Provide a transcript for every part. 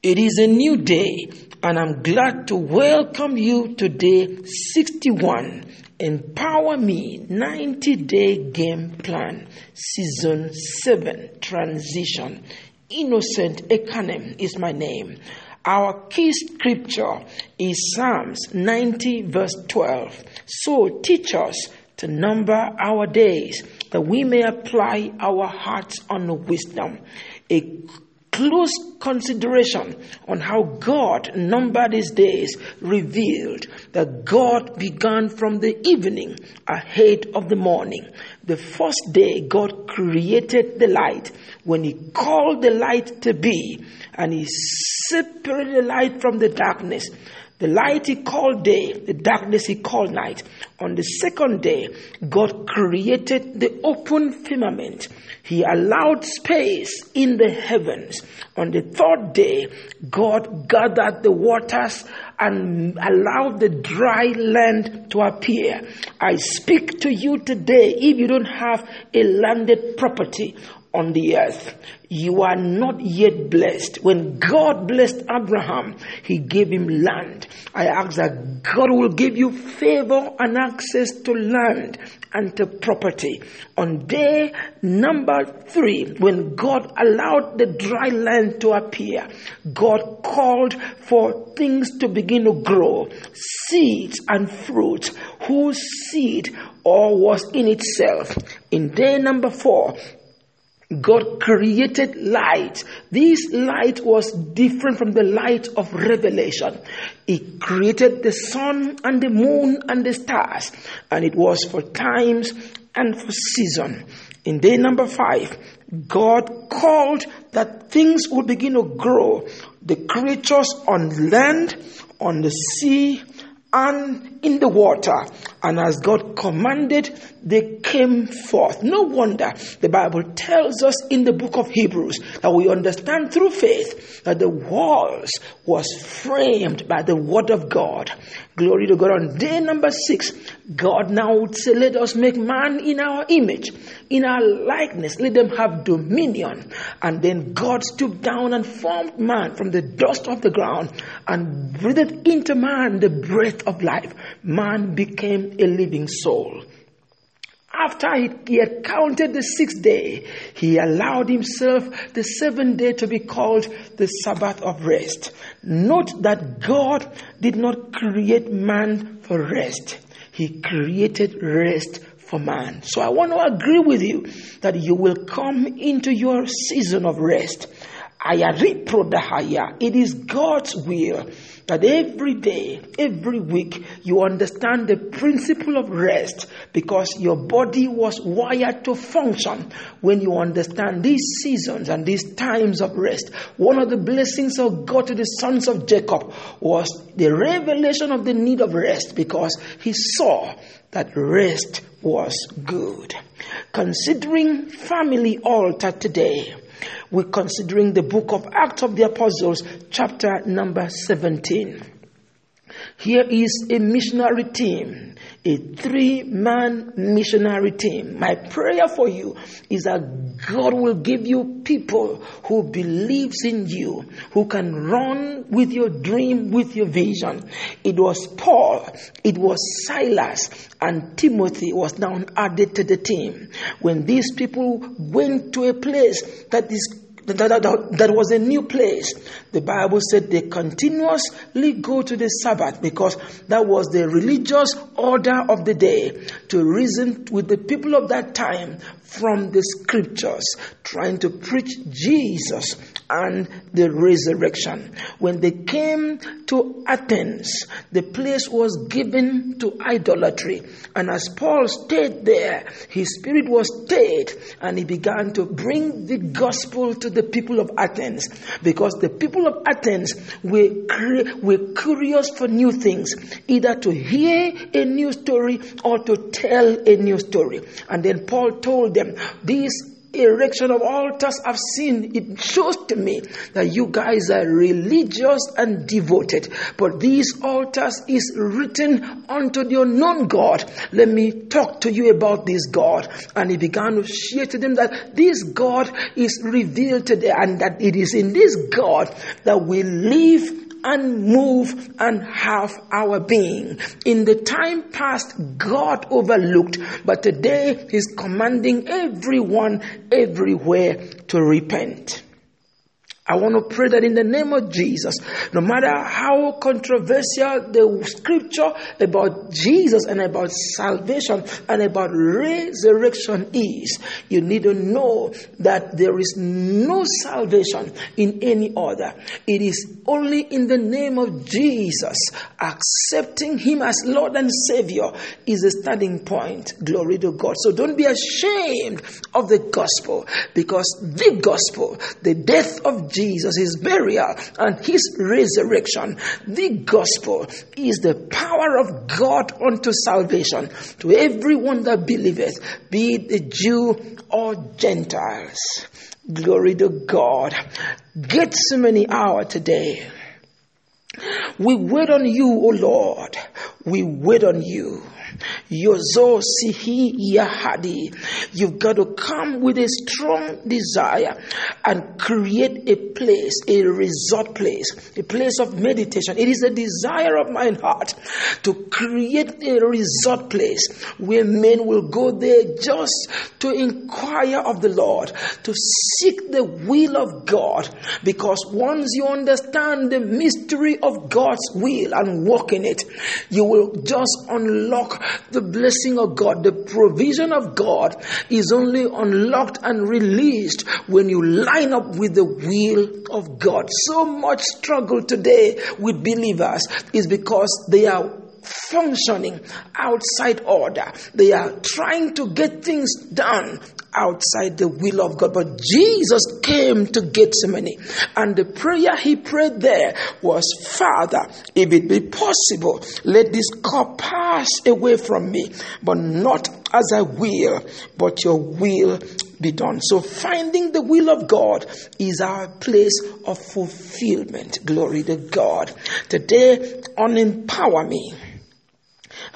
It is a new day, and I'm glad to welcome you to day 61 Empower Me 90 Day Game Plan, Season 7 Transition. Innocent Ekanem is my name. Our key scripture is Psalms 90, verse 12. So teach us to number our days that we may apply our hearts unto wisdom. A close consideration on how God numbered his days revealed that God began from the evening ahead of the morning. The first day God created the light when he called the light to be and he separated the light from the darkness. The light he called day, the darkness he called night. On the second day, God created the open firmament. He allowed space in the heavens. On the third day, God gathered the waters and allowed the dry land to appear. I speak to you today if you don't have a landed property on the earth. You are not yet blessed. When God blessed Abraham, he gave him land. I ask that God will give you favor and access to land and to property. On day number three, when God allowed the dry land to appear, God called for things to begin to grow, seeds and fruit, whose seed or was in itself. In day number four, God created light. This light was different from the light of revelation. He created the sun and the moon and the stars, and it was for times and for season. In day number five, God called that things would begin to grow. The creatures on land, on the sea, and in the water. And as God commanded, they came forth. No wonder the Bible tells us in the book of Hebrews that we understand through faith that the walls was framed by the word of God. Glory to God. On day number six, God now would say, Let us make man in our image, in our likeness. Let them have dominion. And then God stooped down and formed man from the dust of the ground and breathed into man the breath of life. Man became a living soul. After he had counted the sixth day, he allowed himself the seventh day to be called the Sabbath of rest. Note that God did not create man for rest. He created rest for man. So I want to agree with you that you will come into your season of rest. It is God's will that every day, every week, you understand the principle of rest because your body was wired to function when you understand these seasons and these times of rest. One of the blessings of God to the sons of Jacob was the revelation of the need of rest because he saw that rest was good. Considering family altar today, we're considering the book of Acts of the Apostles, chapter number 17. Here is a missionary team, a three man missionary team. My prayer for you is that God will give you people who believes in you, who can run with your dream, with your vision. It was Paul, it was Silas, and Timothy was now added to the team. When these people went to a place that is that, that, that, was a new place. The Bible said they continuously go to the Sabbath because that was the religious order of the day to reason with the people of that time from the scriptures, trying to preach Jesus and the resurrection. When they came to Athens, the place was given to idolatry. And as Paul stayed there, his spirit was stayed and he began to bring the gospel to the people of Athens because the people of Athens were, were curious for new things, either to hear a new story or to tell a new story. And then Paul told them, These erection of altars I've seen, it shows to me that you guys are religious and devoted. But these altars is written unto the unknown God. Let me talk to you about this God. And he began to share to them that this God is revealed today and that it is in this God that we live and move and have our being. In the time past, God overlooked, but today He's commanding everyone everywhere to repent. I want to pray that in the name of Jesus, no matter how controversial the scripture about Jesus and about salvation and about resurrection is, you need to know that there is no salvation in any other. It is only in the name of Jesus. Accepting Him as Lord and Savior is a starting point. Glory to God. So don't be ashamed of the gospel because the gospel, the death of Jesus, his burial, and his resurrection. The gospel is the power of God unto salvation to everyone that believeth, be it the Jew or Gentiles. Glory to God. Get so many hour today. We wait on you, O Lord. We wait on you. Yahadi. You've got to come with a strong desire and create a place, a resort place, a place of meditation. It is a desire of my heart to create a resort place where men will go there just to inquire of the Lord, to seek the will of God. Because once you understand the mystery of God's will and walk in it, you will just unlock the blessing of God, the provision of God is only unlocked and released when you line up with the will of God. So much struggle today with believers is because they are functioning outside order. They are trying to get things done outside the will of God. But Jesus came to Gethsemane, and the prayer he prayed there was, Father, if it be possible, let this cup pass away from me, but not as I will, but your will be done. So finding the will of God is our place of fulfillment. Glory to God. Today on Empower Me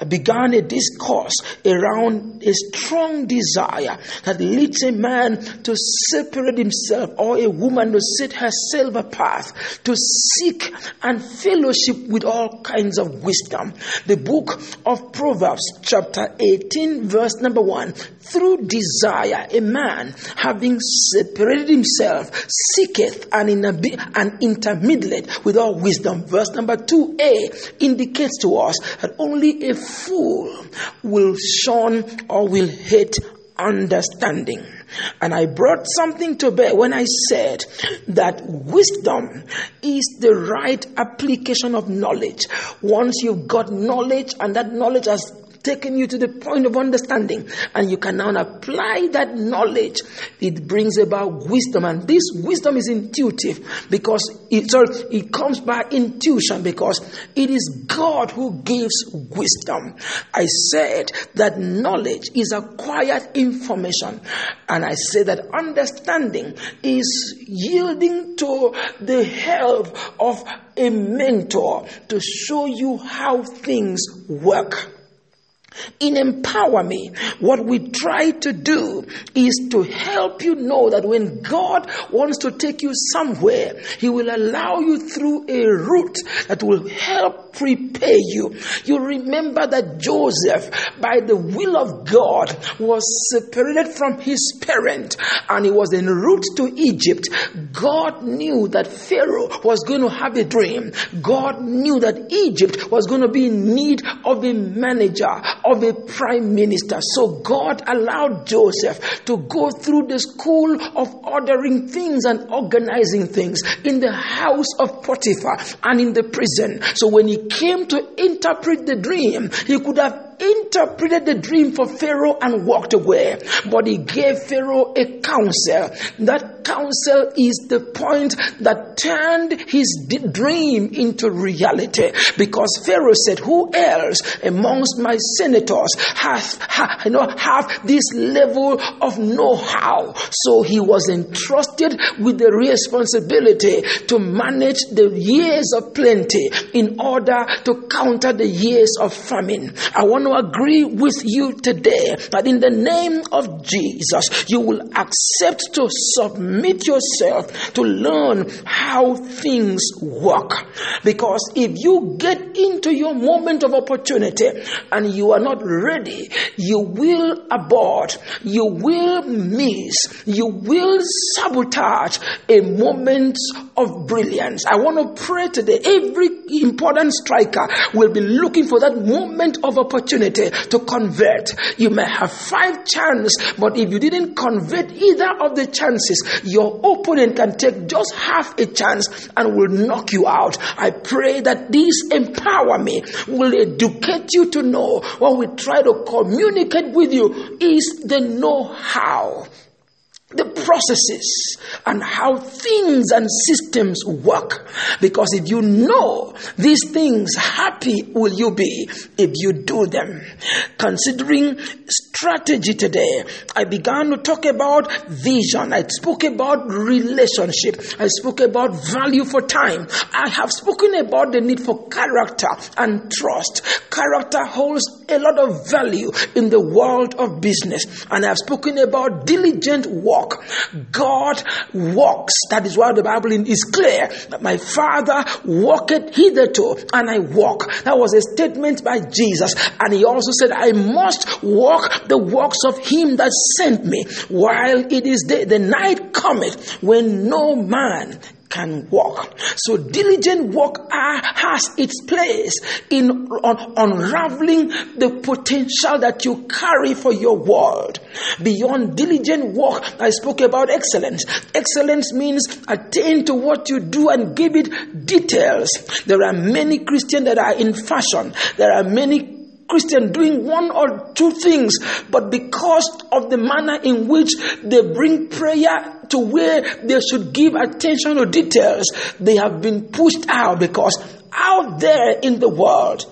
began a discourse around a strong desire that leads a man to separate himself or a woman to set herself apart, to seek and fellowship with all kinds of wisdom. The book of Proverbs, chapter 18, verse number 1 through desire, a man having separated himself seeketh an, an intermediate with all wisdom. Verse number 2a indicates to us that only a fool will shun or will hate understanding. And I brought something to bear when I said that wisdom is the right application of knowledge. Once you've got knowledge and that knowledge has taken you to the point of understanding, and you can now apply that knowledge. It brings about wisdom, and this wisdom is intuitive because it, sorry, it comes by intuition because it is God who gives wisdom. I said that knowledge is acquired information, and I said that understanding is yielding to the help of a mentor to show you how things work. In Empower Me, what we try to do is to help you know that when God wants to take you somewhere, He will allow you through a route that will help prepare you. You remember that Joseph, by the will of God, was separated from his parent and he was en route to Egypt. God knew that Pharaoh was going to have a dream. God knew that Egypt was going to be in need of a manager of a prime minister. So God allowed Joseph to go through the school of ordering things and organizing things in the house of Potiphar and in the prison. So when he came to interpret the dream, he could have interpreted the dream for Pharaoh and walked away. But he gave Pharaoh a counsel. That counsel is the point that turned his dream into reality. Because Pharaoh said, Who else amongst my senators hath, ha, you know, have this level of know-how? So he was entrusted with the responsibility to manage the years of plenty in order to counter the years of famine. I want to agree with you today that in the name of Jesus, you will accept to submit yourself to learn how things work. Because if you get into your moment of opportunity and you are not ready, you will abort, you will miss, you will sabotage a moment of brilliance. I want to pray today. Every important striker will be looking for that moment of opportunity to convert. You may have five chances, but if you didn't convert either of the chances, your opponent can take just half a chance and will knock you out. I pray that this empower me will educate you to know what we try to communicate with you is the know how the processes and how things and systems work. Because if you know these things, happy will you be if you do them. Considering strategy today, I began to talk about vision. I spoke about relationship. I spoke about value for time. I have spoken about the need for character and trust. Character holds a lot of value in the world of business. And I have spoken about diligent work walk. God walks. That is why the Bible is clear that my Father walketh hitherto and I walk. That was a statement by Jesus. And he also said, I must walk the works of him that sent me while it is day. The night cometh when no man can walk. So diligent work has its place in un- unraveling the potential that you carry for your world. Beyond diligent work, I spoke about excellence. Excellence means attain to what you do and give it details. There are many Christians that are in fashion. There are many Christian doing one or two things, but because of the manner in which they bring prayer to where they should give attention to details, they have been pushed out because out there in the world,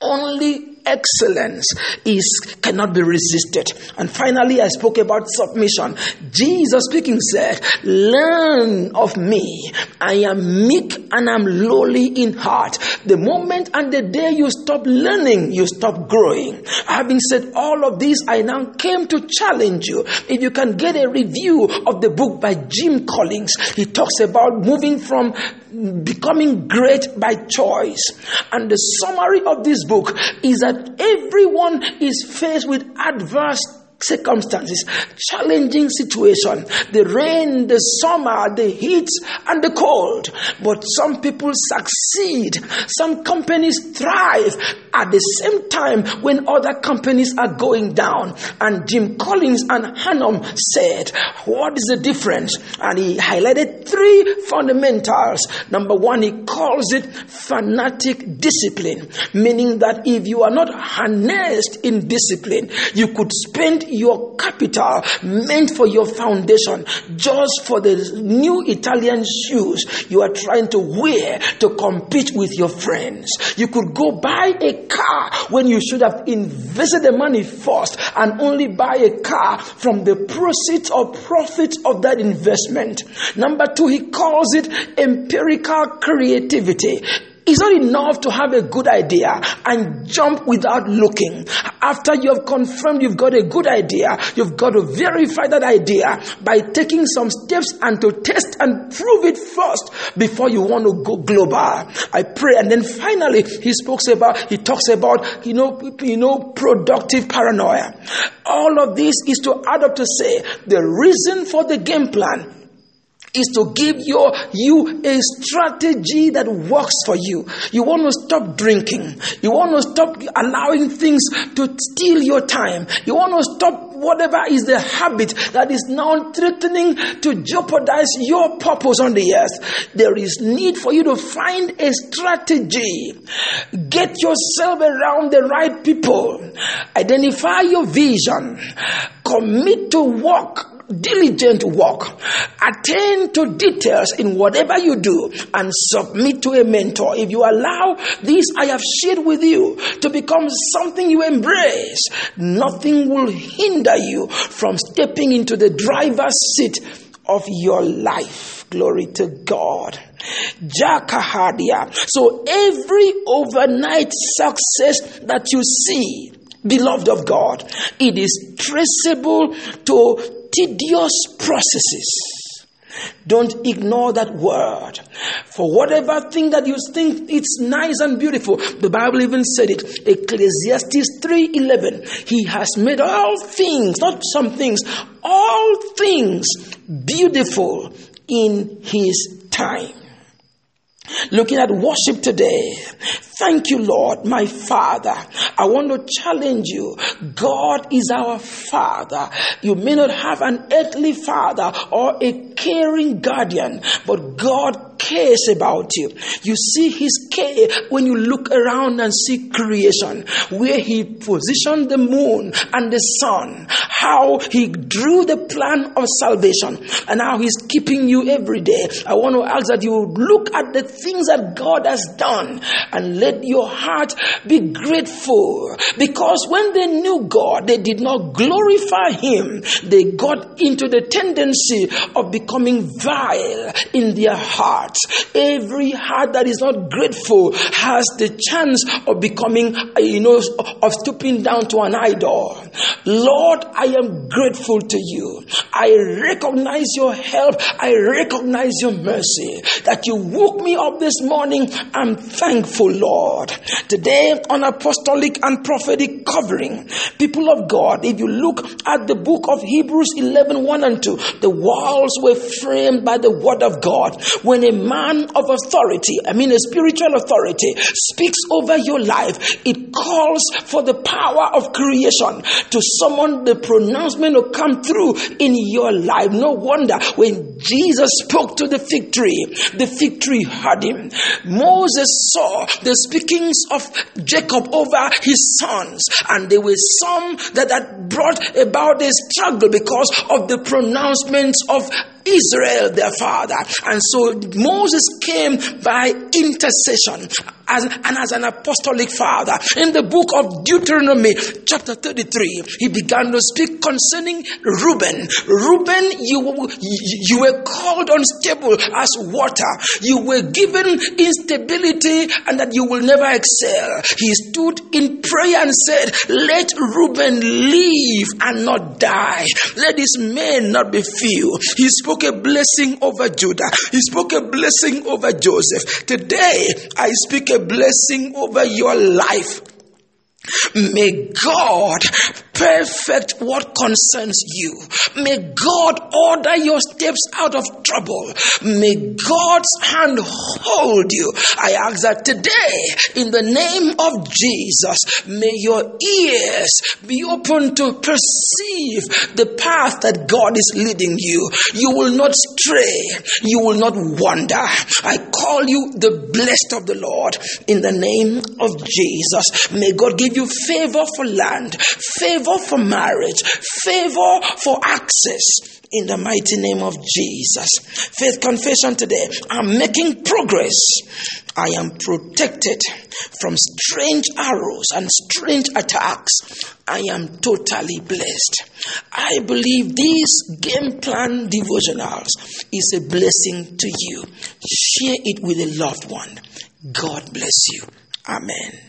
only excellence is cannot be resisted. And finally, I spoke about submission. Jesus speaking said, Learn of me. I am meek and I'm lowly in heart. The moment and the day you stop learning, you stop growing. Having said all of this, I now came to challenge you. If you can get a review of the book by Jim Collins, he talks about moving from becoming great by choice. And the summary of this book is that everyone is faced with adverse circumstances, challenging situation, the rain, the summer, the heat, and the cold. But some people succeed. Some companies thrive at the same time when other companies are going down. And Jim Collins and Hansen said, What is the difference? And he highlighted three fundamentals. Number one, he calls it fanatic discipline, meaning that if you are not harnessed in discipline, you could spend your capital meant for your foundation just for the new Italian shoes you are trying to wear to compete with your friends. You could go buy a car when you should have invested the money first and only buy a car from the proceeds or profits of that investment. Number two, he calls it empirical creativity. It's not enough to have a good idea and jump without looking. After you have confirmed you've got a good idea, you've got to verify that idea by taking some steps and to test and prove it first before you want to go global. I pray. And then finally, he speaks about, he talks about, you know, you know, productive paranoia. All of this is to add up to say the reason for the game plan is to give your you a strategy that works for you. You want to stop drinking. You want to stop allowing things to steal your time. You want to stop whatever is the habit that is now threatening to jeopardize your purpose on the earth, there is need for you to find a strategy. Get yourself around the right people. Identify your vision. Commit to work diligent work. Attend to details in whatever you do and submit to a mentor. If you allow this I have shared with you to become something you embrace, nothing will hinder you from stepping into the driver's seat of your life. Glory to God. Jakahadia. So every overnight success that you see, beloved of God, it is traceable to tedious processes. Don't ignore that word. For whatever thing that you think it's nice and beautiful, the Bible even said it. Ecclesiastes 3:11. He has made all things, not some things, all things beautiful in his time. Looking at worship today. Thank you, Lord, my Father. I want to challenge you. God is our Father. You may not have an earthly father or a caring guardian, but God cares about you. You see his care when you look around and see creation, where he positioned the moon and the sun, how he drew the plan of salvation, and how he's keeping you every day. I want to ask that you look at the things that God has done and let your heart be grateful because when they knew God, they did not glorify him. They got into the tendency of becoming vile in their heart heart. Every heart that is not grateful has the chance of becoming, you know, of stooping down to an idol. Lord, I am grateful to you. I recognize your help. I recognize your mercy that you woke me up this morning. I'm thankful, Lord. Today on apostolic and prophetic covering, people of God, if you look at the book of Hebrews 11, 1 and 2, the walls were framed by the word of God. When a man of authority, I mean a spiritual authority, speaks over your life, it calls for the power of creation to summon the pronouncement to come through in your life. No wonder when Jesus spoke to the fig tree, the fig tree heard him. Moses saw the speakings of Jacob over his sons, and there were some that had brought about a struggle because of the pronouncements of Israel, their father. And so Moses came by intercession as, and as an apostolic father. In the book of Deuteronomy, chapter 33, he began to speak concerning Reuben. Reuben, you, you were called unstable as water. You were given instability and that you will never excel. He stood in prayer and said, Let Reuben live and not die. Let his men not be few. He spoke a blessing over Judah. He spoke a blessing over Joseph. Today, I speak a blessing over your life. May God perfect what concerns you. May God order your steps out of trouble. May God's hand hold you. I ask that today, in the name of Jesus, may your ears be open to perceive the path that God is leading you. You will not stray. You will not wander. I call you the blessed of the Lord in the name of Jesus. May God give you favor for land, favor for marriage, favor for access in the mighty name of Jesus. Faith confession today. I'm making progress. I am protected from strange arrows and strange attacks. I am totally blessed. I believe this game plan devotionals is a blessing to you. Share it with a loved one. God bless you. Amen.